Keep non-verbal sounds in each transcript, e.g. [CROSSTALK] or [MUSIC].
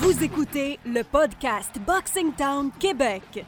Vous écoutez le podcast Boxing Town Québec.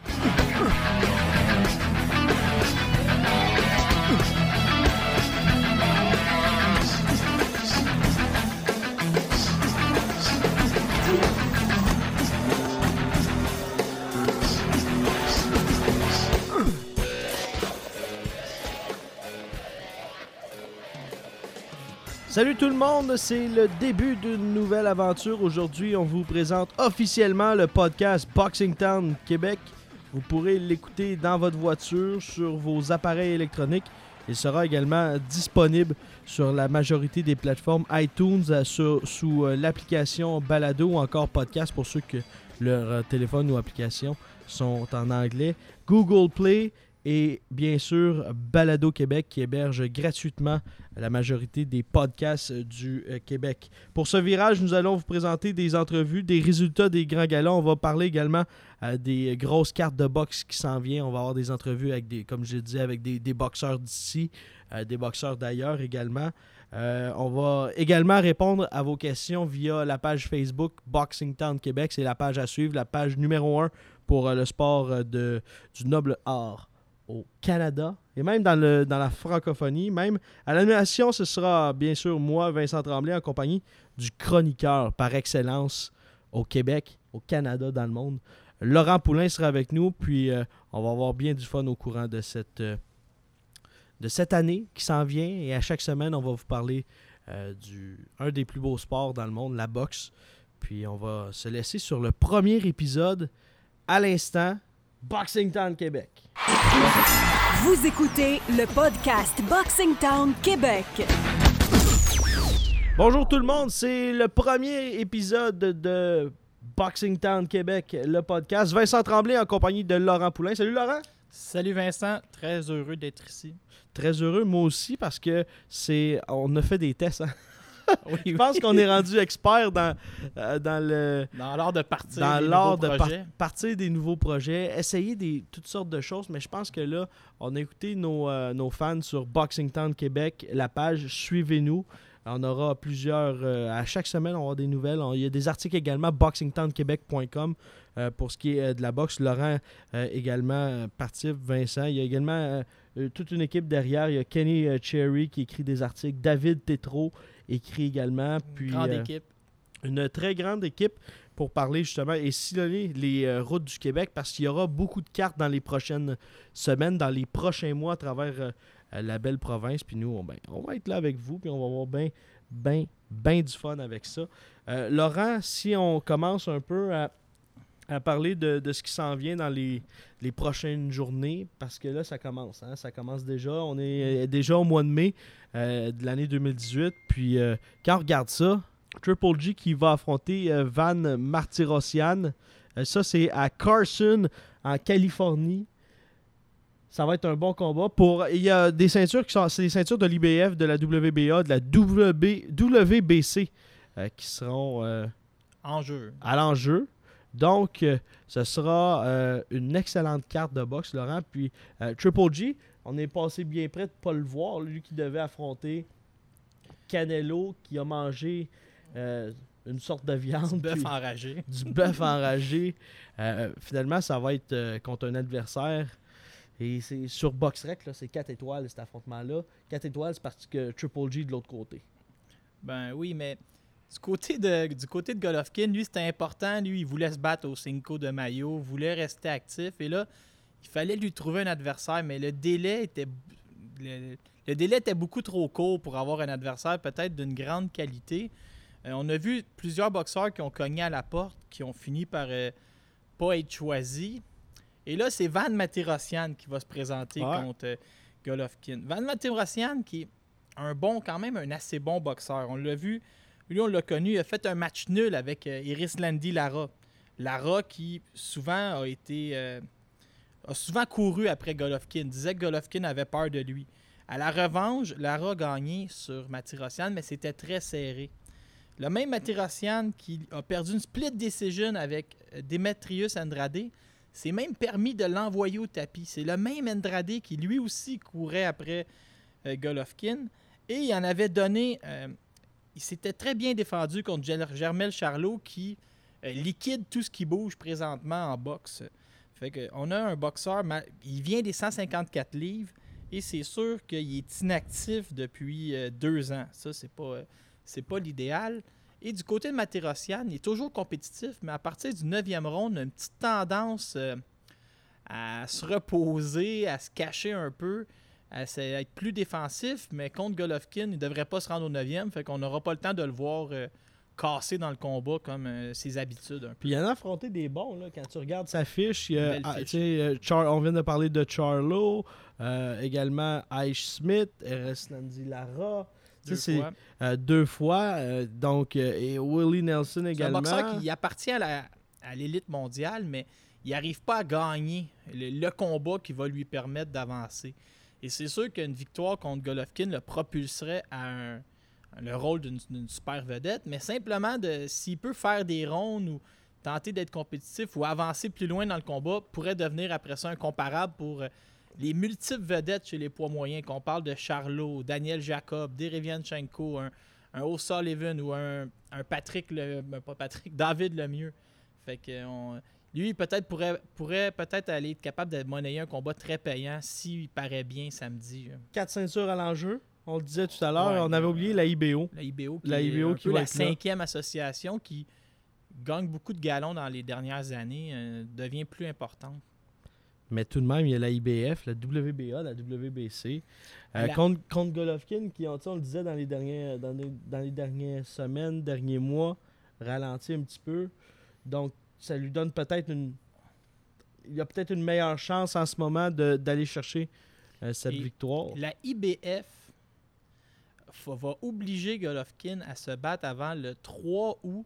Salut tout le monde, c'est le début d'une nouvelle aventure. Aujourd'hui, on vous présente officiellement le podcast Boxing Town Québec. Vous pourrez l'écouter dans votre voiture, sur vos appareils électroniques. Il sera également disponible sur la majorité des plateformes iTunes euh, sous euh, l'application Balado ou encore podcast pour ceux que leur euh, téléphone ou application sont en anglais. Google Play et bien sûr Balado Québec qui héberge gratuitement la majorité des podcasts du euh, Québec. Pour ce virage, nous allons vous présenter des entrevues, des résultats des grands galas. On va parler également euh, des grosses cartes de boxe qui s'en viennent. On va avoir des entrevues avec des, comme je disais, avec des, boxeurs d'ici, euh, des boxeurs d'ailleurs également. On va également répondre à vos questions via la page Facebook Boxing Town Québec. C'est la page à suivre, la page numéro 1 pour le sport de, du noble art au Canada et même dans, la francophonie. Même à l'animation, ce sera bien sûr moi, Vincent Tremblay, en compagnie du chroniqueur par excellence au Québec, au Canada, dans le monde. Laurent Poulain sera avec nous, puis euh, on va avoir bien du fun au courant de cette, euh, de cette année qui s'en vient. Et à chaque semaine, on va vous parler euh, du un des plus beaux sports dans le monde, la boxe. Puis on va se laisser sur le premier épisode à l'instant, Boxing Town Québec. Vous écoutez le podcast Boxing Town Québec. Bonjour tout le monde, c'est le premier épisode de Boxing Town Québec, le podcast. Vincent Tremblay en compagnie de Laurent Poulain. Salut Laurent. Salut Vincent, très heureux d'être ici. Très heureux, moi aussi, parce que c'est. On a fait des tests. hein. [LAUGHS] Oui, Je pense qu'on est rendu expert dans, euh, dans le. Dans l'art de partir Dans des l'art nouveaux de par- partir des nouveaux projets, essayer des, toutes sortes de choses, mais je pense que là, on a écouté nos, euh, nos fans sur Boxing Town Québec, la page Suivez-nous. On aura plusieurs. euh, à chaque semaine, on aura des nouvelles. On- il y a des articles également, boxingtownquebec.com euh, pour ce qui est euh, de la boxe. Laurent euh, également euh, participe, Vincent. Il y a également toute une équipe derrière. Il y a Kenny euh, Cherry qui écrit des articles. David Tétrault écrit également. Puis, Grande euh, équipe. une très grande équipe pour parler justement et sillonner les euh, routes du Québec parce qu'il y aura beaucoup de cartes dans les prochaines semaines, dans les prochains mois à travers euh, la belle province. Puis nous, on, ben, on va être là avec vous, puis on va avoir bien, bien, bien du fun avec ça. Euh, Laurent, si on commence un peu à, à parler de, de ce qui s'en vient dans les, les prochaines journées, parce que là, ça commence. hein, ça commence déjà. On est euh, déjà au mois de mai euh, de l'année 2018. Puis euh, quand on regarde ça, Triple G qui va affronter euh, Van Martirosyan. Euh, ça, c'est à Carson, en Californie. Ça va être un bon combat. Pour, il y a des ceintures qui sont c'est des ceintures de l'IBF, de la WBA, de la WB, WBC qui seront En jeu. à l'enjeu. Donc, euh, ce sera euh, une excellente carte de boxe, Laurent. Puis, euh, Triple G, on est passé bien près de ne pas le voir. Lui qui devait affronter Canelo, qui a mangé euh, une sorte de viande. Du bœuf enragé. [LAUGHS] du bœuf enragé. Finalement, ça va être contre un adversaire. Et c'est sur BoxRec, c'est 4 étoiles cet affrontement-là. 4 étoiles, c'est parce que Triple G est de l'autre côté. Ben oui, mais du côté de, du côté de Golovkin, lui, c'était important. Lui, il voulait se battre au Cinco de Mayo, voulait rester actif. Et là, il fallait lui trouver un adversaire, mais le délai était. Le, le délai était beaucoup trop court pour avoir un adversaire peut-être d'une grande qualité. Euh, on a vu plusieurs boxeurs qui ont cogné à la porte, qui ont fini par euh, pas être choisis. Et là, c'est Van Matirossian qui va se présenter Ouais. contre euh, Golovkin. Van Matirossian qui est un bon, quand même un assez bon boxeur. On l'a vu, lui on l'a connu, il a fait un match nul avec euh, Iris Landy Lara. Lara qui souvent a été euh, a souvent couru après Golovkin, disait que Golovkin avait peur de lui. À la revanche, Lara a gagné sur Matirossian, mais c'était très serré. Le même Matirossian qui a perdu une split decision avec euh, Demetrius Andrade, s'est même permis de l'envoyer au tapis. C'est le même Andrade qui lui aussi courait après Golovkin. Et il en avait donné. Il s'était très bien défendu contre Ger- Germel Charlot qui euh, liquide tout ce qui bouge présentement en boxe. Fait que on a un boxeur, il vient des 154 livres et c'est sûr qu'il est inactif depuis euh, deux ans. Ça, c'est pas, euh, pas l'idéal. Et du côté de Materosian, il est toujours compétitif, mais à partir du 9e round, on a une petite tendance à se reposer, à se cacher un peu, se- à être plus défensif. Mais contre Golovkin, il ne devrait pas se rendre au 9e, fait qu'on n'aura pas le temps de le voir euh, casser dans le combat comme euh, ses habitudes. Puis il en a affronté des bons, là, quand tu regardes sa fiche. il y a- Belle ah, euh, Char- on vient de parler de Charlo, euh, également Aish Smith, Eresnandi Lara. Deux c'est fois. euh, deux fois. euh, donc, euh, et Willie Nelson C'est un également. boxeur qui appartient à l'élite mondiale, mais il n'arrive pas à gagner le, le combat qui va lui permettre d'avancer. Et c'est sûr qu'une victoire contre Golovkin le propulserait à le rôle d'une super vedette, mais simplement s'il peut faire des rondes ou tenter d'être compétitif ou avancer plus loin dans le combat, pourrait devenir après ça un comparable pour euh, les multiples vedettes chez les poids moyens, qu'on parle de Charlot, Daniel Jacob, Derevianchenko, un, un O'Sullivan ou un, Patrick, le, pas Patrick, David Lemieux. Fait que on- lui, peut-être pourrait, pourrait peut-être aller être capable de monnayer un combat très payant s'il paraît bien samedi. là. Quatre ceintures à l'enjeu. On le disait tout à l'heure. Ouais, on avait oublié la IBO. La IBO qui La est IBO un qui peu va la là. cinquième association qui gagne beaucoup de galons dans les dernières années, euh, devient plus importante. Mais tout de même, il y a la IBF, la WBA, la WBC. Euh, La- contre, contre Golovkin, qui, on, le disait dans les, dernières, dans, les, dans les dernières semaines, derniers mois, ralenti un petit peu. Donc, ça lui donne peut-être une. Il a peut-être une meilleure chance en ce moment de- d'aller chercher euh, cette Et victoire. La IBF va obliger Golovkin à se battre avant le 3 août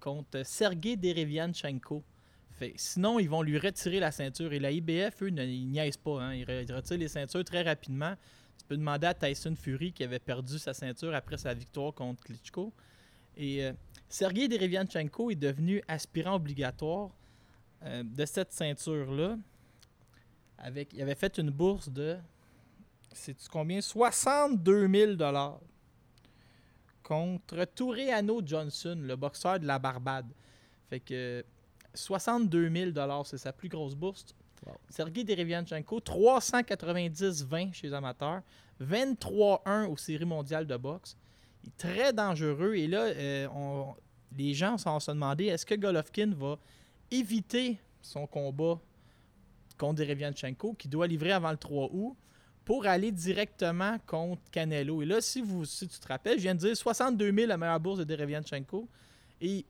contre Sergei Derevianchenko. Fait, sinon, ils vont lui retirer la ceinture. Et la IBF, eux, ne, ils niaisent pas. hein. Ils retirent les ceintures très rapidement. Tu peux demander à Tyson Fury qui avait perdu sa ceinture après sa victoire contre Klitschko. Et euh, Sergei Derevianchenko est devenu aspirant obligatoire euh, de cette ceinture-là. Avec, il avait fait une bourse de c'est combien? 62 000 contre Toureano Johnson, le boxeur de la Barbade. Fait que 62 000 c'est sa plus grosse bourse. Wow. Sergei Derevianchenko, 390-20 chez les amateurs, 23-1 aux séries mondiales de boxe. Il est très dangereux. Et là, euh, on- les gens s'en se demander est-ce que Golovkin va éviter son combat contre Derevianchenko, qui doit livrer avant le 3 août, pour aller directement contre Canelo? Et là, si, vous, si tu te rappelles, je viens de dire 62 000 la meilleure bourse de Derevianchenko. Et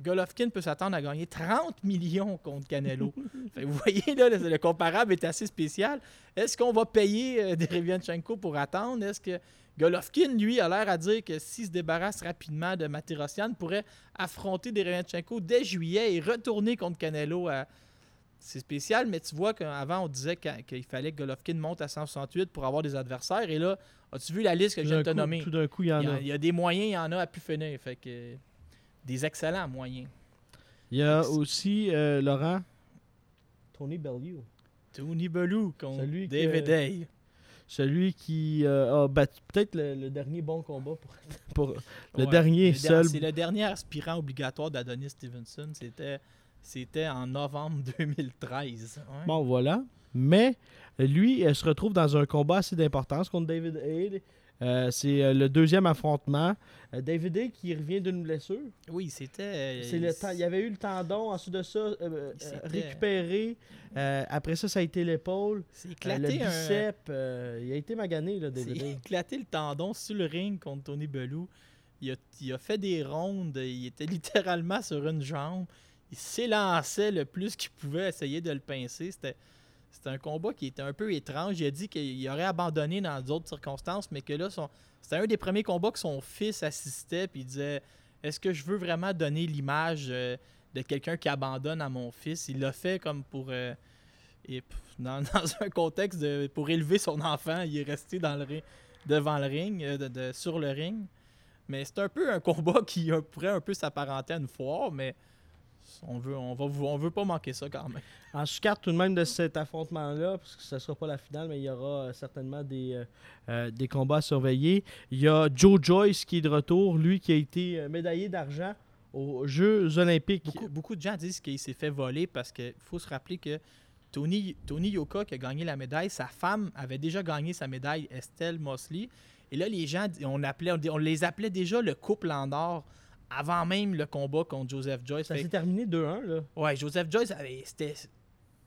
Golovkin peut s'attendre à gagner 30 millions contre Canelo. [LAUGHS] Fait vous voyez, là, le, le comparable est assez spécial. Est-ce qu'on va payer euh, Derevianchenko pour attendre? Est-ce que Golovkin, lui, a l'air à dire que s'il se débarrasse rapidement de Matirosian, pourrait affronter Derevianchenko dès juillet et retourner contre Canelo à, c'est spécial, mais tu vois qu'avant, on disait qu'il fallait que Golovkin monte à 168 pour avoir des adversaires. Et là, as-tu vu la liste que je viens de te nommer? Tout d'un coup, il y en Il y, a. a, il y a des moyens, il y en a à plus finir. Fait que des excellents moyens. Il y a Merci. aussi, euh, Laurent, Tony Bellew. Tony Bellew contre Celui que- David Day. Celui qui euh, a battu peut-être le, le dernier bon combat pour, [LAUGHS] pour le Ouais. dernier Le seul. C'est le dernier aspirant obligatoire d'Adonis Stevenson. C'était, c'était en novembre [LAUGHS] 2013. Ouais. Bon, voilà. Mais lui euh, se retrouve dans un combat assez d'importance contre David Aid. Euh, c'est euh, le deuxième affrontement. Euh, David Aid qui revient d'une blessure. Oui, c'était. C'est le temps. Il y avait eu le tendon, ensuite de ça, euh, récupéré. Euh, après ça, ça a été l'épaule. C'est Euh, le éclaté un- euh, il a été magané, là, David Aid. éclaté le tendon sur le ring contre Tony Bellew. Il a, il a fait des rondes. Il était [LAUGHS] littéralement sur une jambe. Il s'élançait le plus qu'il pouvait essayer de le pincer. C'était, c'était un combat qui était un peu étrange. Il a dit qu'il aurait abandonné dans d'autres circonstances, mais que là, c'était un des premiers combats que son fils assistait. Puis il disait Est-ce que je veux vraiment donner l'image euh, de quelqu'un qui abandonne à mon fils? Il l'a fait comme pour. euh, [LAUGHS] dans, un contexte pour élever son enfant, il est resté devant le ring, euh, sur le ring. Mais c'est un peu un [LAUGHS] combat qui pourrait un peu s'apparenter à une foire, mais On veut, on va, on veut pas manquer ça quand même. En sous-carte tout de même de cet affrontement-là, parce que ce ne sera pas la finale, mais il y aura euh, certainement des, euh, euh, des combats à surveiller. Il y a Joe Joyce qui est de retour, lui qui a été médaillé d'argent aux Jeux Olympiques. Beaucoup, beaucoup de gens disent qu'il s'est fait voler parce qu'il faut se rappeler que Tony, Tony Yoka qui a gagné la médaille, sa femme avait déjà gagné sa médaille, Estelle Mosley. Et là, les gens, on, appelait, on les appelait déjà le couple en or avant même le combat contre Joseph Joyce. Ça Fait- s'est terminé 2-1. Là. Ouais, Joseph Joyce, avait- c'était,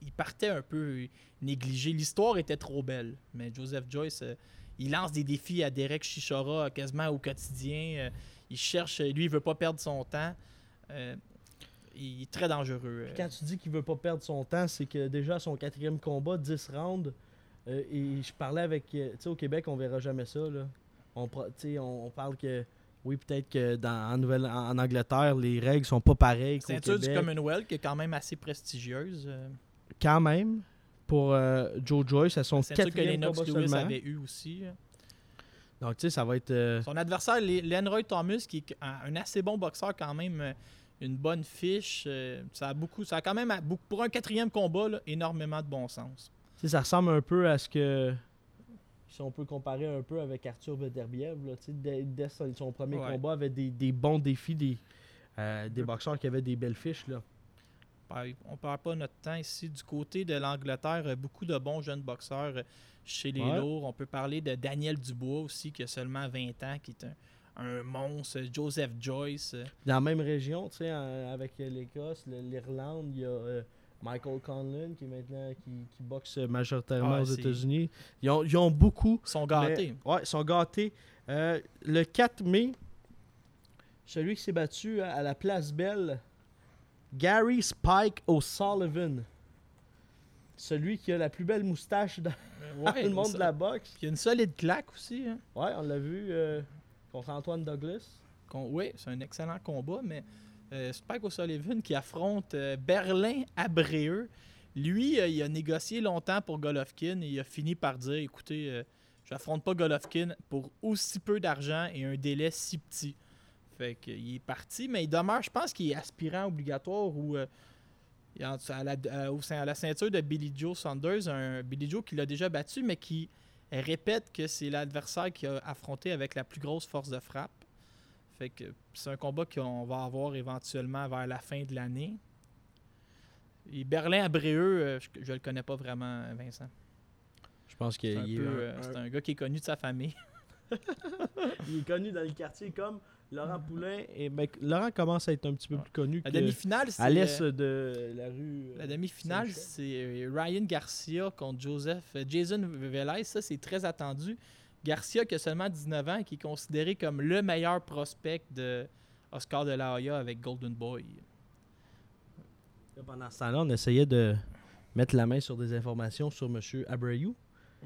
il partait un peu négligé. L'histoire était trop belle. Mais Joseph Joyce, euh, il lance des défis à Derek Chichora quasiment au quotidien. Euh, il cherche, lui, il veut pas perdre son temps. Euh, il est très dangereux. Puis quand tu dis qu'il veut pas perdre son temps, c'est que déjà son quatrième combat, 10 rounds, et je parlais avec. Tu sais, au Québec, on verra jamais ça. Là. On parle que. Oui, peut-être que dans, en, Nouvelle, en, en Angleterre, les règles sont pas pareilles qu'au Ceinture du. Commonwealth, qui est quand même assez prestigieuse. euh, Quand même, pour euh, Joe Joyce, à son ceinture que Lennox combat Lewis avait eu aussi. euh. Donc, tu sais, ça va être. euh, Son adversaire, Le- Lenroy Thomas, qui est un assez bon boxeur quand même, une bonne fiche. Ça a beaucoup, ça a quand même, pour un quatrième combat, là, énormément de bon sens. Ça ressemble un peu à ce que. Si on peut comparer un peu avec Arthur sais, dès, dès son premier Ouais. combat, avait des, des bons défis, des, euh, des boxeurs qui avaient des belles fiches. Là. Par- On ne perd pas notre temps ici. Du côté de l'Angleterre, euh, beaucoup de bons jeunes boxeurs euh, chez les Ouais. lourds. On peut parler de Daniel Dubois aussi, qui a seulement 20 ans, qui est un, un monstre. Joseph Joyce. Dans la même région, tu sais, en- avec l'Écosse, l'Irlande, il y a euh, Michael Conlon qui est maintenant qui, qui boxe majoritairement Ah, aux États-Unis. Ils ont, ils ont beaucoup. Ils sont gâtés. mais- ouais, ils sont gâtés. Euh, le 4 mai, celui qui s'est battu à, à la Place Belle, Gary Spike O'Sullivan. Celui qui a la plus belle moustache dans [LAUGHS] Ouais, le monde ça- de la boxe. Il y a une solide claque aussi. hein. Ouais, on l'a vu euh, contre Antoine Douglas. Con- Oui, c'est un excellent combat, mais Spike O'Sullivan qui affronte euh, Berlin Abreu. Lui, euh, il a négocié longtemps pour Golovkin et il a fini par dire écoutez, euh, je n'affronte pas Golovkin pour aussi peu d'argent et un délai si petit. Fait qu'il est parti, mais il demeure, je pense qu'il est aspirant obligatoire ou euh, à, la, à- la ceinture de Billy Joe Saunders, un Billy Joe qui l'a déjà battu, mais qui répète que c'est l'adversaire qui a affronté avec la plus grosse force de frappe. Fait que c'est un combat qu'on va avoir éventuellement vers la fin de l'année. Et Berlin Abreu, euh, je, je le connais pas vraiment, Vincent. Je pense qu'il est, un- euh, un- c'est un gars qui est connu de sa famille. [LAUGHS] il est connu dans le quartier comme Laurent Poulain. Et ben, Laurent commence à être un petit peu Ouais. plus connu La que demi-finale, c'est à l'est euh, de la rue. euh, la demi-finale, c'est euh, Ryan Garcia contre Joseph euh, Jason Velez. Ça, c'est très attendu. Garcia qui a seulement 19 ans et qui est considéré comme le meilleur prospect de Oscar de la Hoya avec Golden Boy. Pendant ce temps-là, on essayait de mettre la main sur des informations sur M. Abreu. Ouais,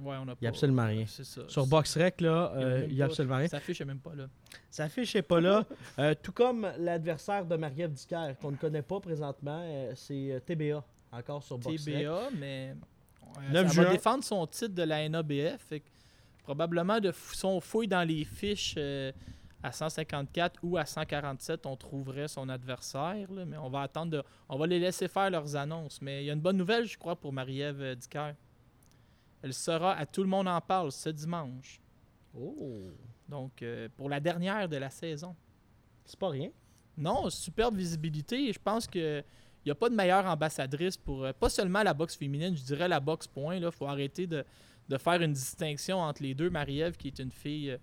on a Il n'y a absolument rien. Ça. Sur BoxRec, là, Il euh, n'y a pas- absolument rien. Sa fiche est même pas là. Sa fiche n'est pas là. [LAUGHS] Euh, tout comme l'adversaire de Marie-Ève Dicker, qu'on ne connaît pas présentement, euh, c'est euh, TBA, encore sur BoxRec. TBA, mais ouais, 9 ça va défendre son titre de la NABF. fait que probablement de son fouille dans les fiches euh, à 154 ou à 147, on trouverait son adversaire. là, mais on va attendre de, on va les laisser faire leurs annonces. Mais il y a une bonne nouvelle, je crois, pour Marie-Ève euh, Dicker. Elle sera à Tout le monde en parle ce dimanche. Oh, Donc, euh, pour la dernière de la saison. c'est pas rien? Non, superbe visibilité. Et je pense que il n'y a pas de meilleure ambassadrice pour euh, pas seulement la boxe féminine, je dirais la boxe point. Il faut arrêter de, de faire une distinction entre les deux. Marie-Ève, qui est une fille euh,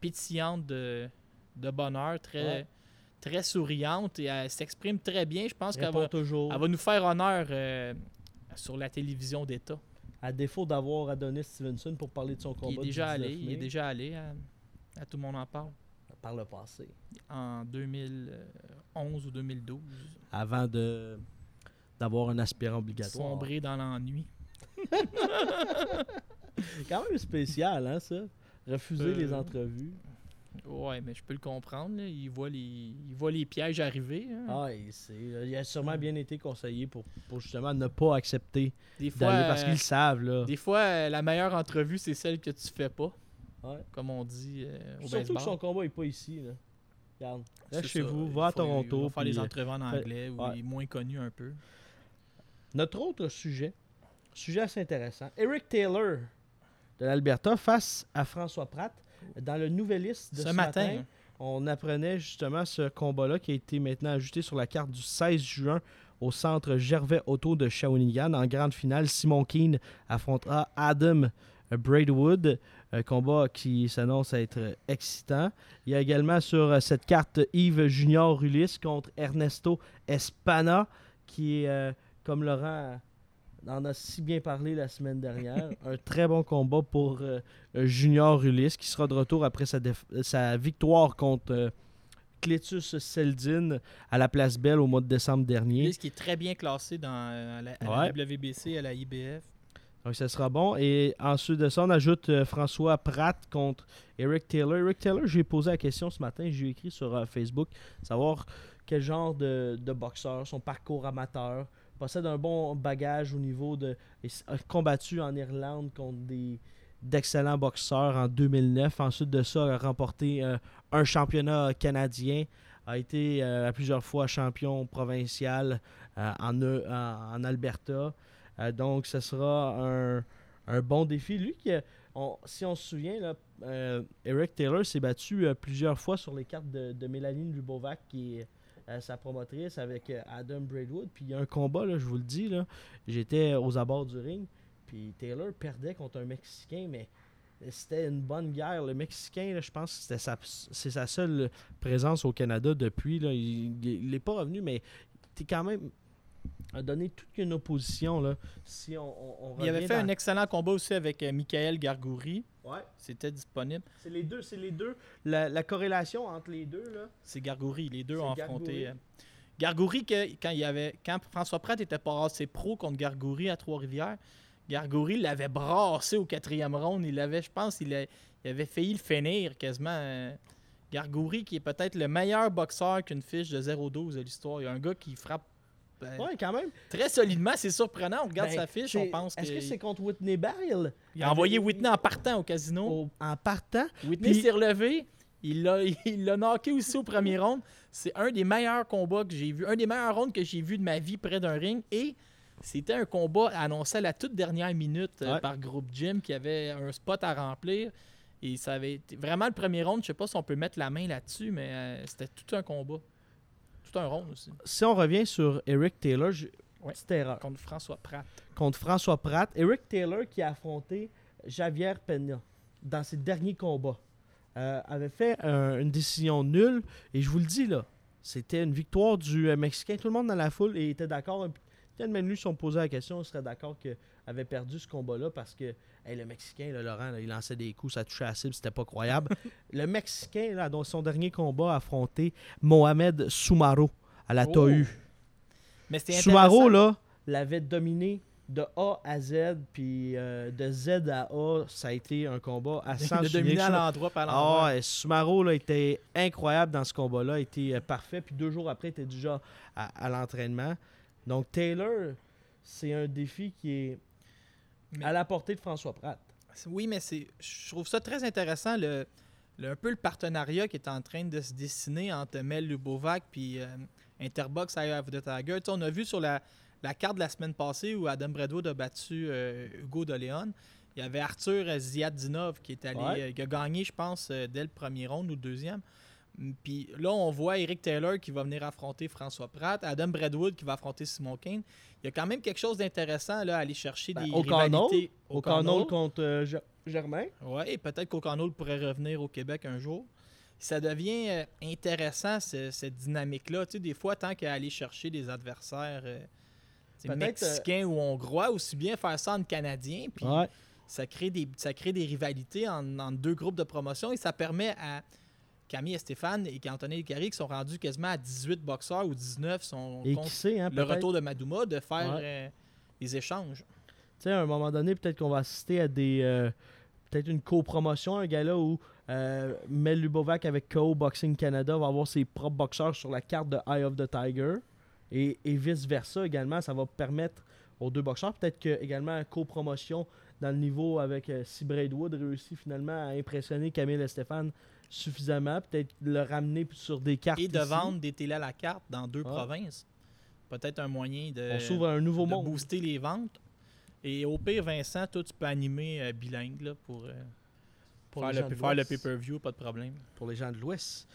pétillante de, de bonheur, très, Ouais. très souriante et elle s'exprime très bien. Je pense qu'elle va, toujours. elle va nous faire honneur euh, sur la télévision d'État. À défaut d'avoir Adonis Stevenson pour parler de son combat. Il est déjà 19 allé, il est déjà allé à, à Tout le monde en parle Par le passé. en 2011 ou 2012. Avant de d'avoir un aspirant obligatoire. Sombrer dans l'ennui. [LAUGHS] [LAUGHS] [LAUGHS] quand même spécial, hein, ça? Refuser Euh, les entrevues. Ouais, mais je peux le comprendre. là. Il, voit les, il voit les pièges arriver. hein. Ah, et c'est- il a sûrement bien été conseillé pour, pour justement ne pas accepter des fois, parce euh, qu'ils le savent, là. des fois euh, la meilleure entrevue, c'est celle que tu fais pas, Ouais. comme on dit euh, au Surtout que son combat n'est pas ici, là. regarde, reste chez ça. vous, Il va à il Toronto. va faire les euh, entrevues en anglais, ouais. il est moins connu un peu. Notre autre sujet, sujet assez intéressant. Eric Taylor de l'Alberta face à François Pratt. Dans le Nouvelliste de Ce ce, matin, matin, on apprenait justement ce combat-là qui a été maintenant ajouté sur la carte du 16 juin au centre Gervais Auto de Shawinigan. En grande finale, Simon Keane affrontera Adam Braidwood. Un combat qui s'annonce être excitant. Il y a également sur cette carte Yves Junior Ulysse contre Ernesto Espana, qui est, euh, comme Laurent en a si bien parlé la semaine dernière, [LAUGHS] un très bon combat pour euh, Junior Ulysse, qui sera de retour après sa, victoire contre euh, Cletus Seldin à la Place Belle au mois de décembre dernier. Ce qui est très bien classé dans euh, à la, à Ouais. la WBC, à la IBF. Donc, ça sera bon. Et ensuite de ça, on ajoute euh, François Pratt contre Eric Taylor. Eric Taylor, j'ai posé la question ce matin, j'ai écrit sur euh, Facebook, savoir quel genre de, de boxeur, son parcours amateur, possède un bon bagage au niveau de. s- a combattu en Irlande contre des d'excellents boxeurs en 2009. Ensuite de ça, a remporté euh, un championnat canadien, a été euh, à plusieurs fois champion provincial euh, en, euh, en- Alberta. Donc, ce sera un, un bon défi. Lui, qui, si on se souvient, Eric Taylor s'est battu plusieurs fois sur les cartes de, de Mélanie Lubovac, qui est euh, sa promotrice, avec euh, Adam Braidwood. Puis il y a un combat, je vous le dis, là, j'étais aux abords du ring, puis Taylor perdait contre un Mexicain, mais c'était une bonne guerre. Le Mexicain, je pense que c'était sa, c'est sa seule présence au Canada depuis. Il n'est pas revenu, mais il quand même a donné toute une opposition. Là. Si on, on- on Il avait fait dans- un excellent combat aussi avec euh, Michael Gargouri. Ouais, C'était disponible. c'est les deux, c'est les deux. La, la corrélation entre les deux, là. C'est Gargouri. Les deux ont Gargouri. affronté. euh, Gargouri, que, quand, il avait, quand François Pratt était passé pro contre Gargouri à Trois-Rivières, Gargouri l'avait brassé au quatrième round. Il avait, je pense, il, a- il avait failli le finir quasiment. euh, Gargouri, qui est peut-être le meilleur boxeur qu'une fiche de 0-12 de l'histoire. Il y a un gars qui frappe Ouais, quand même. très solidement. C'est surprenant. On regarde Ben, sa fiche, on pense Est-ce que c'est contre Whitney Barrel il a envoyé Whitney en partant au casino. au- en partant Whitney Puis- s'est relevé. Il l'a, [LAUGHS] il l'a knocké aussi au premier round. C'est un des meilleurs combats que j'ai vu. Un des meilleurs rounds que j'ai vu de ma vie près d'un ring. Et c'était un combat annoncé à la toute dernière minute euh, par Groupe Gym qui avait un spot à remplir. Et ça avait été vraiment le premier round. Je sais pas si on peut mettre la main là-dessus, mais euh, c'était tout un combat. Tout un round aussi. Si on revient sur Eric Taylor, je- Ouais. petite erreur. Contre François Pratt. Contre François Pratt. Eric Taylor qui a affronté Javier Pena dans ses derniers combats. euh, avait fait un- une décision nulle. Et je vous le dis là, c'était une victoire du euh, Mexicain. Tout le monde dans la foule était d'accord. Même lui, si on posait la question, il serait d'accord qu'il avait perdu ce combat-là parce que hey, le Mexicain, là, Laurent, là, il lançait des coups, ça touchait à la cible, c'était pas croyable. [LAUGHS] le Mexicain, là, dans son dernier combat, a affronté Mohamed Soumaro à la Oh, Tohu. Mais Soumaro, là, l'avait dominé de A à Z, puis euh, de Z à A, ça a été un combat à 100 [LAUGHS] de dominer à l'endroit par Ah, l'endroit. là, était incroyable dans ce combat-là, était euh, parfait. Puis deux jours après, il était déjà à, à l'entraînement. Donc Taylor, c'est un défi qui est Mais- à la portée de François Pratt. Oui, mais c'est, je trouve ça très intéressant, le, le- un peu le partenariat qui est en train de se dessiner entre Mel Lubovac puis euh, Interbox Eye of the Tiger. On a vu sur la, la carte de la semaine passée où Adam Bradwood a battu euh, Hugo de Léon. Il y avait Arthur Ziadinov qui est allé, Ouais. euh, qui a gagné, je pense, dès le premier round ou le deuxième. Puis là, on voit Eric Taylor qui va venir affronter François Pratt, Adam Bradwood qui va affronter Simon Kane. Il y a quand même quelque chose d'intéressant là, à aller chercher Ben, des rivalités. Au O'Connell. Connell contre euh, Ger- Germain. Oui, et peut-être qu'O'Connell pourrait revenir au Québec un jour. Ça devient euh, intéressant, ce- cette dynamique-là. Tu sais, des fois, tant qu'à aller chercher des adversaires euh, mexicains ou hongrois, aussi bien faire ça en Canadien, puis Ouais. ça, crée des, ça crée des rivalités en, en deux groupes de promotion et ça permet à Camille et Stéphane et Anthony Carré, qui sont rendus quasiment à 18 boxeurs ou 19, sont Et qui sait, hein, le retour de Madouma, de faire Ouais. euh, des échanges. tu sais, à un moment donné, peut-être qu'on va assister à des. euh, peut-être une co-promotion, un gars-là où euh, Mel Lubovac avec KO Boxing Canada va avoir ses propres boxeurs sur la carte de Eye of the Tiger. Et, et vice-versa également, ça va permettre aux deux boxeurs, peut-être que également une co-promotion dans le niveau avec euh, si Braidwood réussit finalement à impressionner Camille et Stéphane suffisamment, peut-être le ramener sur des cartes. Et de ici. vendre des télés à la carte dans deux Ah. provinces. Peut-être un moyen de, On s'ouvre un nouveau de monde. booster les ventes. Et au pire, Vincent, toi, tu peux animer euh, bilingue là, pour, euh, Pour faire, les le, faire le pay-per-view, pas de problème. pour les gens de l'Ouest.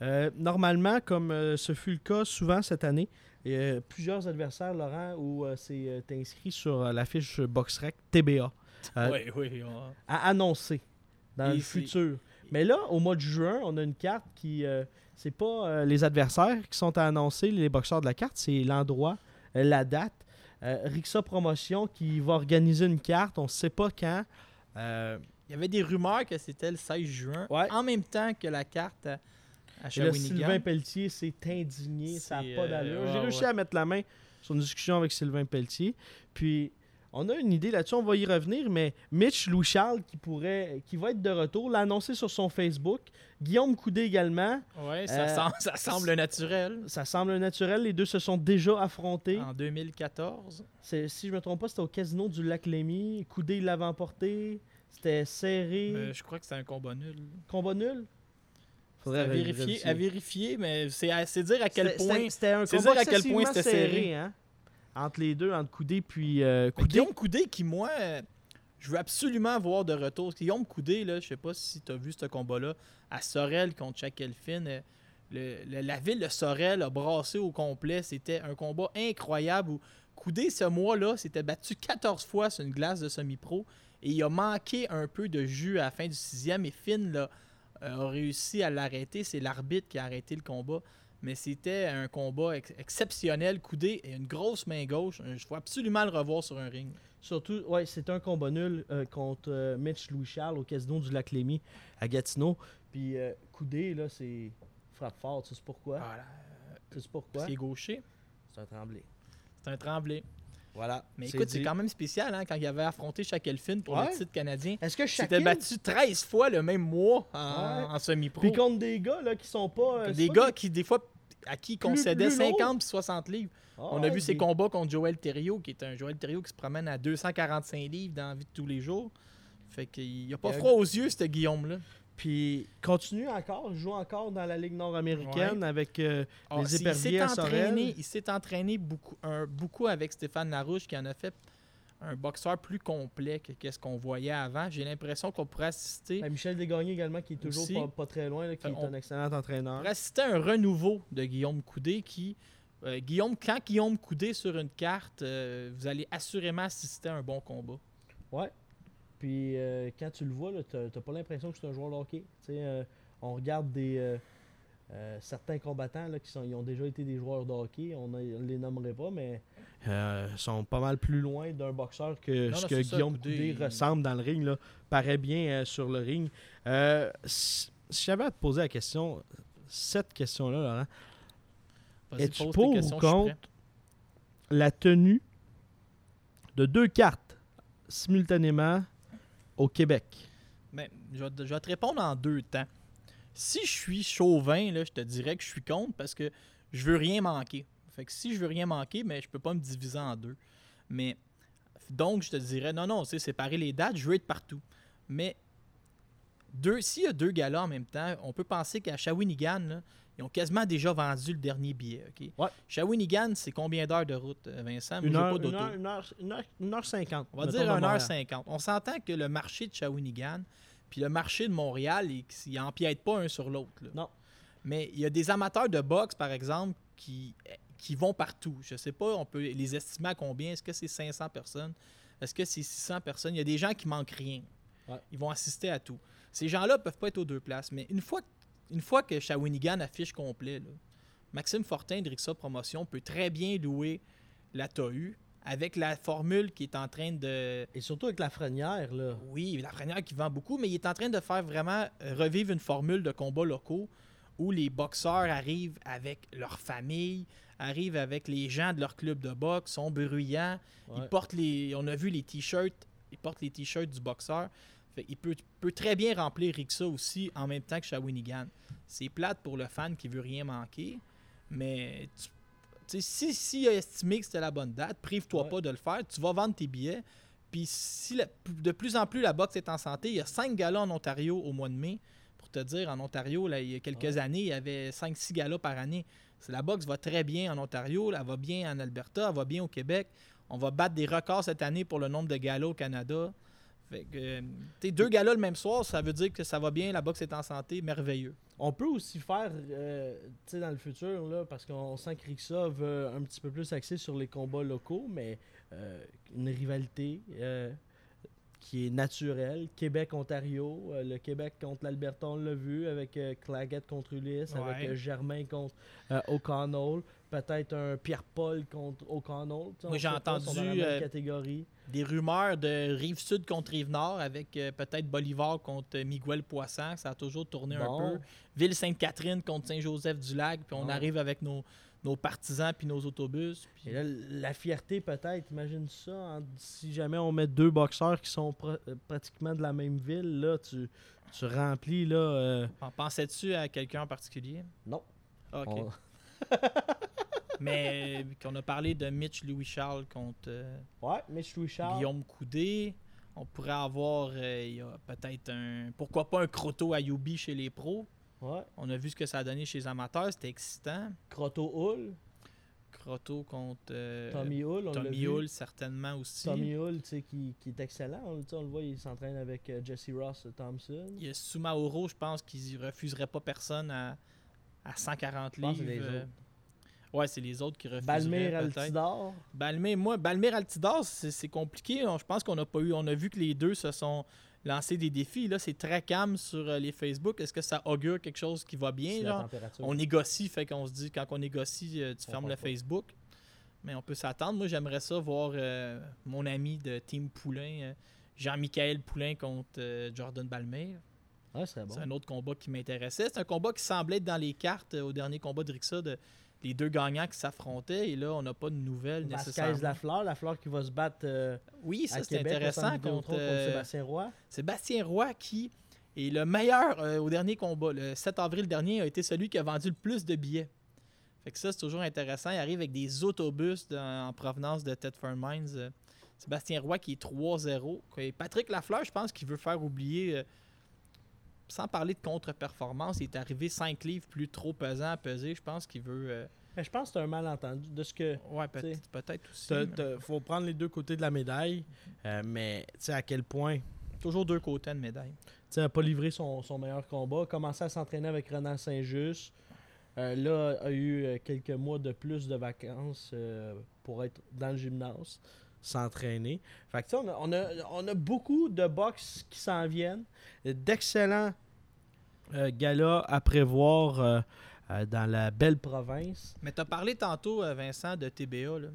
Euh, normalement, comme euh, ce fut le cas souvent cette année, il y a plusieurs adversaires, Laurent, où euh, c'est euh, t'es inscrit sur euh, la fiche BoxRec TBA Euh, oui, oui. on- à annoncer dans Et le futur. Mais là, au mois de juin, on a une carte qui. euh, c'est pas euh, les adversaires qui sont à annoncer, les boxeurs de la carte, c'est l'endroit, euh, la date. Euh, Rixa Promotion qui va organiser une carte, on ne sait pas quand. Il y avait des rumeurs que c'était le 16 juin, Ouais. en même temps que la carte à, à Et là, Shawinigan. Sylvain Pelletier s'est indigné, ça n'a pas d'allure. ouais, J'ai réussi ouais. à mettre la main sur une discussion avec Sylvain Pelletier. Puis, on a une idée là-dessus, on va y revenir, mais Mitch Louis-Charles, qui, pourrait, qui va être de retour, l'a annoncé sur son Facebook. Guillaume Coudé également. Ouais, ça, Euh, semble, ça semble naturel. Ça semble naturel, les deux se sont déjà affrontés. En 2014. C'est- Si je me trompe pas, c'était au casino du Lac Lémy. Coudé, il l'avait emporté. C'était serré. Mais je crois que c'était un combat nul. Combat nul? à vérifier, à vérifier, mais c'est dire à quel point. C'était un combat dire à quel point c'était serré. hein, entre les deux, entre Coudé puis euh, Coudé. Guillaume Coudé, qui moi, euh, je veux absolument voir de retour. Guillaume Coudé, là, je sais pas si tu as vu ce combat-là, à Sorel contre Elfin. euh, le- le- la ville de Sorel a brassé au complet. C'était un combat incroyable où Coudé, ce mois-là, s'était battu 14 fois sur une glace de semi-pro et il a manqué un peu de jus à la fin du sixième et Finn là, euh, a réussi à l'arrêter. C'est l'arbitre qui a arrêté le combat. Mais c'était un combat ex- exceptionnel. Coudé et une grosse main gauche. Euh, Je veux absolument le revoir sur un ring. Surtout, ouais, c'était un combat nul euh, contre euh, Mitch Louis-Charles au casino du Lac Lémy à Gatineau. Puis euh, Coudé, là, c'est frappe fort. Tu sais pourquoi? Voilà. Tu sais pourquoi? C'est gaucher. C'est un tremblé. C'est un tremblé. Voilà. Mais écoute, c'est quand même spécial hein, quand il avait affronté Elfin pour Ouais. le titre canadien. Est-ce que Il s'était chacun... battu 13 fois le même mois en, Ouais. en semi-pro. Puis contre des gars là, qui sont pas... euh, Des pas gars qui, des fois, à qui concédait plus lourds. 50 puis 60 livres. Ah On a ouais, vu ses combats contre Joël Thériault, qui est un Joël Thériault qui se promène à 245 livres dans la vie de tous les jours. Fait qu'il a pas a- froid aux yeux, ce Guillaume-là. Puis continue encore, joue encore dans la Ligue nord-américaine avec euh, Ah, les éperviers à Sorel. il s'est entraîné beaucoup, un- beaucoup avec Stéphane Larouche qui en a fait un boxeur plus complet que qu'est-ce qu'on voyait avant. J'ai l'impression qu'on pourrait assister, Ben, Michel Desgagnés également, qui est toujours Aussi. pas, pas très loin, là, qui est on- un excellent entraîneur. pourrait assister à un renouveau de Guillaume Coudé qui euh, Guillaume, quand Guillaume Coudé sur une carte, euh, vous allez assurément assister à un bon combat. Ouais. Puis euh, quand tu le vois, t'as t'as pas l'impression que c'est un joueur de hockey. Tu euh, on regarde des euh, certains combattants là, qui sont, ils ont déjà été des joueurs de hockey. On ne les nommerait pas, mais euh, sont pas mal plus loin d'un boxeur que Non, ce non, que ça, Guillaume Coudé, Coudé il- ressemble dans le ring. Là, paraît bien sur le ring. Si j'avais à te poser la question, cette question-là, Laurent, Es-tu pour ou contre la tenue de deux cartes simultanément au Québec? Ben, je, vais, te- répondre en deux temps. Si je suis chauvin, je te dirais que je suis contre parce que je veux rien manquer. Fait que si je veux rien manquer, mais je peux pas me diviser en deux. Mais donc je te dirais non, non, sais, séparer les dates, je veux être partout. Mais deux, s'il y a deux galas en même temps, on peut penser qu'à Shawinigan, là, ils ont quasiment déjà vendu le dernier billet. ok? Ouais. Shawinigan, c'est combien d'heures de route, euh, Vincent? Une heure, pas une, heure, une, heure, une, heure, une heure cinquante. On va dire de Montréal. 1h50. On s'entend que le marché de Shawinigan puis le marché de Montréal, ils il empiètent pas un sur l'autre. Non. Mais il y a des amateurs de boxe, par exemple, qui, qui vont partout. Je sais pas, on peut les estimer à combien. Est-ce que c'est 500 personnes? Est-ce que c'est 600 personnes? Il y a des gens qui manquent rien. Ouais. Ils vont assister à tout. Ces gens-là peuvent pas être aux deux places. Mais une fois, une fois que Shawinigan affiche complet, là, Maxime Fortin de Rixa Promotion peut très bien louer la TAU avec la formule qui est en train de, Et surtout avec la frenière, là. oui, la première qui vend beaucoup, mais il est en train de faire vraiment euh, revivre une formule de combats locaux où les boxeurs arrivent avec leur famille, arrivent avec les gens de leur club de boxe, sont bruyants, ils portent les. On a vu les t-shirts, ils portent les t-shirts du boxeur. Fait, il peut, peut très bien remplir Rixa aussi en même temps que Shawinigan. C'est plate pour le fan qui veut rien manquer, mais tu- si, si a estimé que c'était la bonne date, prive-toi Ouais. pas de le faire. Tu vas vendre tes billets. Puis si la- de plus en plus la boxe est en santé, il y a cinq galas en Ontario au mois de mai. Pour te dire, en Ontario, là, il y a quelques Ouais. années, il y avait 5-6 galas par année. La boxe va très bien en Ontario, elle va bien en Alberta, elle va bien au Québec. On va battre des records cette année pour le nombre de galas au Canada. Fait que, euh, t'sais, deux galas le même soir, ça veut dire que ça va bien, la boxe est en santé, merveilleux. On peut aussi faire, euh, tu sais, dans le futur, là, parce qu'on sent que Rixa veut un petit peu plus axer sur les combats locaux, mais euh, une rivalité qui est naturelle. Québec-Ontario, le Québec contre l'Alberta, on l'a vu, avec Claggett contre Ulysse, Ouais. avec Germain contre O'Connell, peut-être un Pierre-Paul contre O'Connell. Moi, j'ai pas, entendu, euh, catégorie. Des rumeurs de Rive-Sud contre Rive-Nord avec euh, peut-être Bolivar contre euh, Miguel Poisson, ça a toujours tourné Bon. un peu. Ville-Sainte-Catherine contre Saint-Joseph-du-Lac, puis on Bon. arrive avec nos, nos partisans puis nos autobus. puis- Et là, la fierté peut-être, imagine ça, hein, si jamais on met deux boxeurs qui sont euh, pratiquement de la même ville, là, tu, tu remplis, là... euh, En Pensais-tu à quelqu'un en particulier? non. Ah, Ok. On- [LAUGHS] Mais euh, qu'on a parlé de Mitch Louis-Charles contre euh, Ouais, Mitch Louis-Charles. Guillaume Coudé. On pourrait avoir euh, peut-être un. Pourquoi pas un Croto Ayubi chez les pros? Ouais. On a vu ce que ça a donné chez les amateurs, c'était excitant. Croto Hull. Croto contre euh, Tommy Hull, on Tommy vu. Hull, certainement aussi. Tommy Hull, tu sais, qui, qui est excellent. On, le voit, il s'entraîne avec euh, Jesse Ross Thompson. Il y a Sumaoro, je pense qu'il refuserait pas personne à, à 140 Je pense que livres. euh. autres. Ouais, c'est les autres qui refuseraient. Balmire peut-être. Altidor. Balmé, moi, Balmire Altidor, c'est compliqué. On- Je pense qu'on a pas eu. On a vu que les deux se sont lancés des défis. Là, c'est très calme sur euh, les Facebook. Est-ce que ça augure quelque chose qui va bien? On négocie, fait qu'on se dit quand on négocie, euh, tu On fermes le pas. Facebook. Mais on peut s'attendre. Moi, j'aimerais ça voir euh, mon ami de Team Poulain, euh, Jean-Michel Poulain contre euh, Jordan Balmire. Ouais, c'est bon. Un autre combat qui m'intéressait. C'est un combat qui semblait être dans les cartes euh, au dernier combat de Rixa de les deux gagnants qui s'affrontaient. Et là, on n'a pas de nouvelles Vasquez nécessairement. Lafleur, Lafleur qui va se battre euh, Oui, ça c'est intéressant contre, euh, Sébastien Roy. Sébastien Roy qui est le meilleur au dernier combat. Le 7 avril dernier a été celui qui a vendu le plus de billets. Fait que ça, c'est toujours intéressant. Il arrive avec des autobus dans- en provenance de Tedford Mines. Sébastien Roy qui est 3-0. Et Patrick Lafleur, je pense qu'il veut faire oublier, sans parler de contre-performance, il est arrivé 5 livres plus trop pesant à peser. Je pense qu'il veut... euh, Mais je pense que c'est un malentendu de ce que. ouais, peut- peut-être aussi. T'as- mais t'as- faut prendre les deux côtés de la médaille, euh, mais tu sais à quel point Toujours deux côtés de médaille. tu sais, n'a pas livré son, son meilleur combat, commencé à s'entraîner avec Renan Saint-Just. Euh, là, a eu euh, quelques mois de plus de vacances pour être dans le gymnase, s'entraîner. Fait que, on, a, on, a, on a beaucoup de box qui s'en viennent, d'excellents euh, galas à prévoir euh, euh, dans la belle province Mais tu as parlé tantôt, Vincent, de TBA. Là.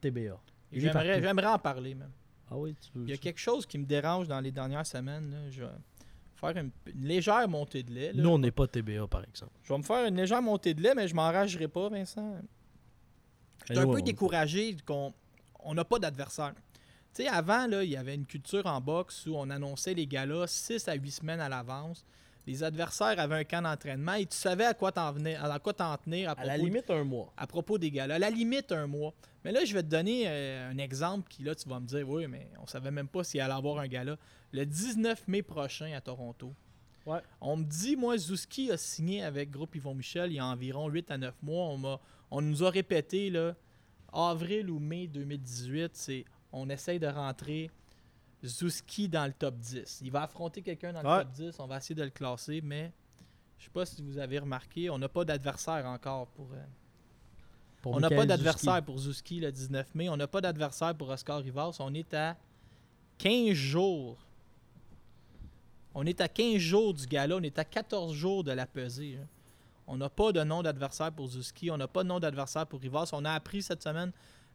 TBA. J'aimerais, en parler même. Ah oui, tu veux. Il y a quelque chose qui me dérange dans les dernières semaines. là. Je vais faire une, une légère montée de lait. là. Nous, on n'est pas TBA, par exemple. Je vais me faire une légère montée de lait, mais je m'enragerai pas, Vincent. Je suis un Ouais, peu découragé qu'on on n'a pas d'adversaire. Tu sais, avant, là, il y avait une culture en boxe où on annonçait les galas 6 à 8 semaines à l'avance. Les adversaires avaient un camp d'entraînement et tu savais à quoi t'en venir, à quoi t'en tenir à, À la limite, un mois. à propos des galas. À la limite, un mois. Mais là, je vais te donner euh, un exemple qui, là, tu vas me dire, oui, mais on savait même pas s'il allait avoir un gala. Le 19 mai prochain à Toronto. Ouais. On me dit, moi, Zouski a signé avec Groupe Yvon Michel il y a environ 8 à 9 mois. On, m'a- on nous a répété, là, avril ou mai 2018, c'est on essaye de rentrer Zouski dans le top 10. Il va affronter quelqu'un dans le Ouais. top 10. On va essayer de le classer, mais je sais pas si vous avez remarqué, on n'a pas d'adversaire encore pour. euh, Pour on n'a pas d'adversaire Zuski. pour Zuski le 19 mai. On n'a pas d'adversaire pour Oscar Rivas. On est à 15 jours. On est à 15 jours du gala. On est à 14 jours de la pesée. hein. On n'a pas de nom d'adversaire pour Zuski. On n'a pas de nom d'adversaire pour Rivas. On a appris cette semaine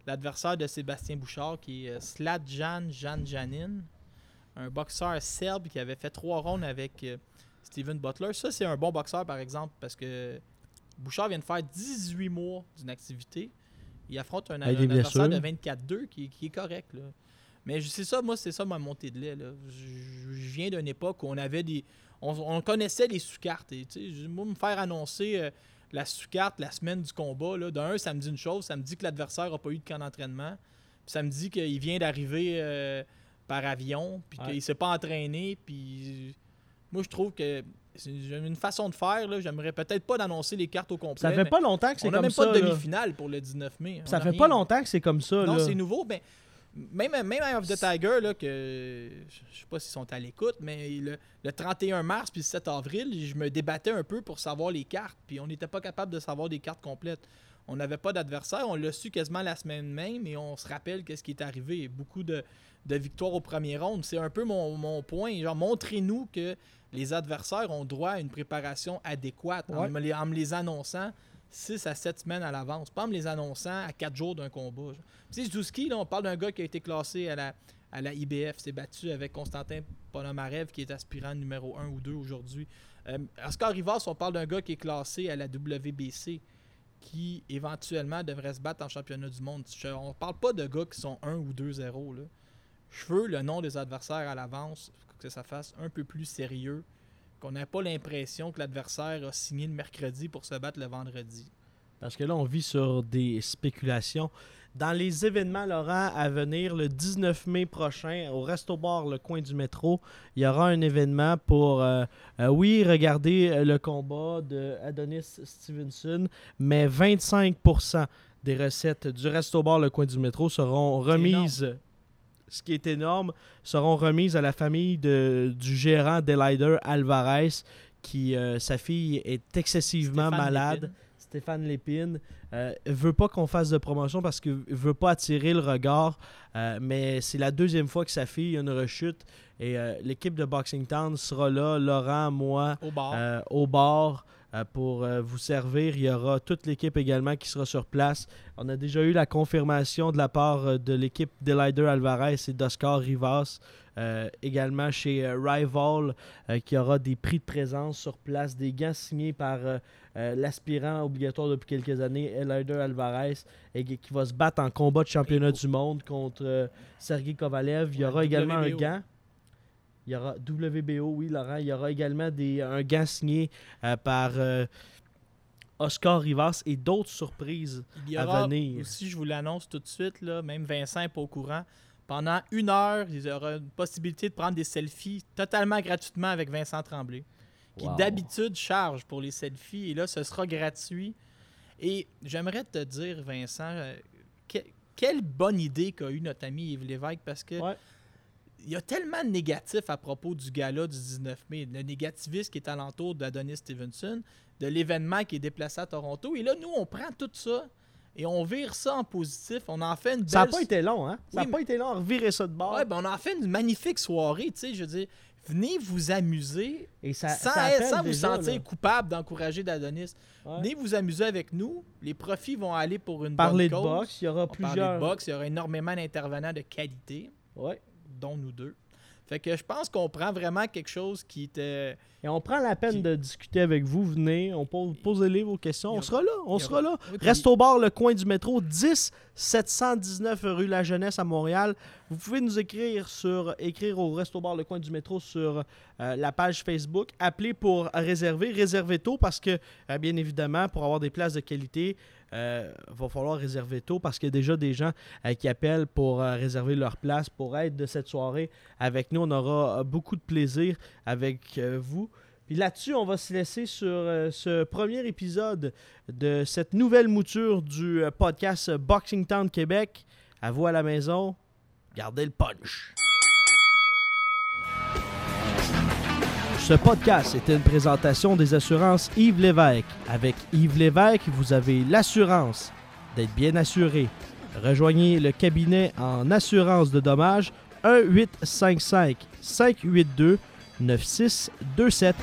l'adversaire de Sébastien Bouchard qui est euh, Sladjan Janjanin, un boxeur serbe qui avait fait trois rondes avec euh, Steven Butler. Ça, c'est un bon boxeur, par exemple, parce que Bouchard vient de faire 18 mois d'une activité. Il affronte un, adversaire de blessures. 24-2 qui, qui est correct. Là. Mais c'est ça, moi, c'est ça ma montée de lait. Là. Je, je viens d'une époque où on avait des. On, on connaissait les sous-cartes. Et, moi, me faire annoncer euh, la sous-carte la semaine du combat, là, d'un, ça me dit une chose, ça me dit que l'adversaire n'a pas eu de camp d'entraînement. Puis ça me dit qu'il vient d'arriver euh, par avion, puis Ouais. qu'il s'est pas entraîné, puis moi je trouve que c'est une façon de faire. là. J'aimerais peut-être pas d'annoncer les cartes au complet. Ça fait pas longtemps que c'est on n'a comme même ça. pas de là. demi-finale pour le 19 mai. On Ça fait rien. pas longtemps que c'est comme ça. Non, là. c'est nouveau. Ben, même, même Eye of the Tiger, là, que je sais pas s'ils sont à l'écoute, mais le, le 31 mars puis le 7 avril, je me débattais un peu pour savoir les cartes. Puis on n'était pas capable de savoir des cartes complètes. On n'avait pas d'adversaire. On l'a su quasiment la semaine même et on se rappelle qu'est-ce qui est arrivé. Beaucoup de, de victoires au premier round. C'est un peu mon, mon point. Genre, montrez-nous que les adversaires ont droit à une préparation adéquate en, me les, en me les annonçant 6 à 7 semaines à l'avance. Pas en me les annonçant à 4 jours d'un combat. Tu sais, là, on parle d'un gars qui a été classé à la, IBF, s'est battu avec Constantin Ponomarev, qui est aspirant numéro 1 ou 2 aujourd'hui. Euh, Oscar Rivas, on parle d'un gars qui est classé à la WBC, qui éventuellement devrait se battre en championnat du monde. Je- on parle pas de gars qui sont 1 ou 2-0. là. Je veux le nom des adversaires à l'avance, que ça fasse un peu plus sérieux, qu'on n'ait pas l'impression que l'adversaire a signé le mercredi pour se battre le vendredi. Parce que là, on vit sur des spéculations. Dans les événements, Laurent, à venir, le 19 mai prochain, au Resto Bar, le coin du métro, il y aura un événement pour, euh, euh, oui, regarder euh, le combat de Adonis Stevenson, mais 25% des recettes du Resto Bar, le coin du métro seront remises, ce qui est énorme, seront remises à la famille de- du gérant Delider Alvarez, qui, euh, sa fille, est excessivement Stéphane malade. Lépine. Stéphane Lépine euh, veut pas qu'on fasse de promotion parce qu'il veut pas attirer le regard. euh, mais c'est la deuxième fois que sa fille a une rechute. Et euh, l'équipe de Boxing Town sera là, Laurent, moi, Au bar. au bar pour euh, vous servir. Il y aura toute l'équipe également qui sera sur place. On a déjà eu la confirmation de la part euh, de l'équipe d'Elider Alvarez et d'Oscar Rivas. Euh, également chez euh, Rival, euh, qui aura des prix de présence sur place, des gants signés par euh, euh, l'aspirant obligatoire depuis quelques années, Elider Alvarez, et qui va se battre en combat de championnat du monde contre euh, Sergei Kovalev. Il y aura également un gant. Il y aura WBO, oui, Laurent. Il y aura également des, un gant signé euh, par euh, Oscar Rivas et d'autres surprises. Il y à aura venir. aussi, je vous l'annonce tout de suite, là, même Vincent n'est pas au courant. Pendant une heure, il y aura une possibilité de prendre des selfies totalement gratuitement avec Vincent Tremblay, qui Wow. d'habitude charge pour les selfies. Et là, ce sera gratuit. Et j'aimerais te dire, Vincent, euh, que- quelle bonne idée qu'a eu notre ami Yves Lévesque, parce que Ouais. Il y a tellement de négatifs à propos du gala du 19 mai. Le négativisme qui est alentour d'Adonis Stevenson, de l'événement qui est déplacé à Toronto. Et là, nous, on prend tout ça et on vire ça en positif. On en fait une belle... Ça n'a pas été long, hein? Ça n'a Oui, pas été long à revirer ça de bord. Ouais, ben, on en fait une magnifique soirée, tu sais, je veux dire. Venez vous amuser et ça, sans, ça appelle sans vous déjà, sentir là. coupable d'encourager d'Adonis. Ouais. Venez vous amuser avec nous. Les profits vont aller pour une Parler de bonne cause. boxe, il y aura On plusieurs. de boxe, il y aura énormément d'intervenants de qualité, Ouais. Dont nous deux. Fait que je pense qu'on prend vraiment quelque chose qui était... Et on prend la peine Qui- de discuter avec vous. Venez, on pose, posez-les vos questions. On aura- sera là, on sera là. puis- Reste au bar, le coin du métro, 10 719 rue La Jeunesse à Montréal. Vous pouvez nous écrire sur écrire au Resto Bar, le coin du métro sur euh, la page Facebook. Appelez pour réserver. Réservez tôt parce que, euh, bien évidemment, pour avoir des places de qualité, il va falloir réserver tôt parce qu'il y a déjà des gens euh, qui appellent pour euh, réserver leur place, pour être de cette soirée avec nous. On aura euh, beaucoup de plaisir avec euh, vous. Puis là-dessus, on va se laisser sur euh, ce premier épisode de cette nouvelle mouture du euh, podcast Boxing Town Québec. À vous à la maison, gardez le punch. Ce podcast est une présentation des assurances Yves Lévesque. Avec Yves Lévesque, vous avez l'assurance d'être bien assuré. Rejoignez le cabinet en assurance de dommages 1 855 582 9627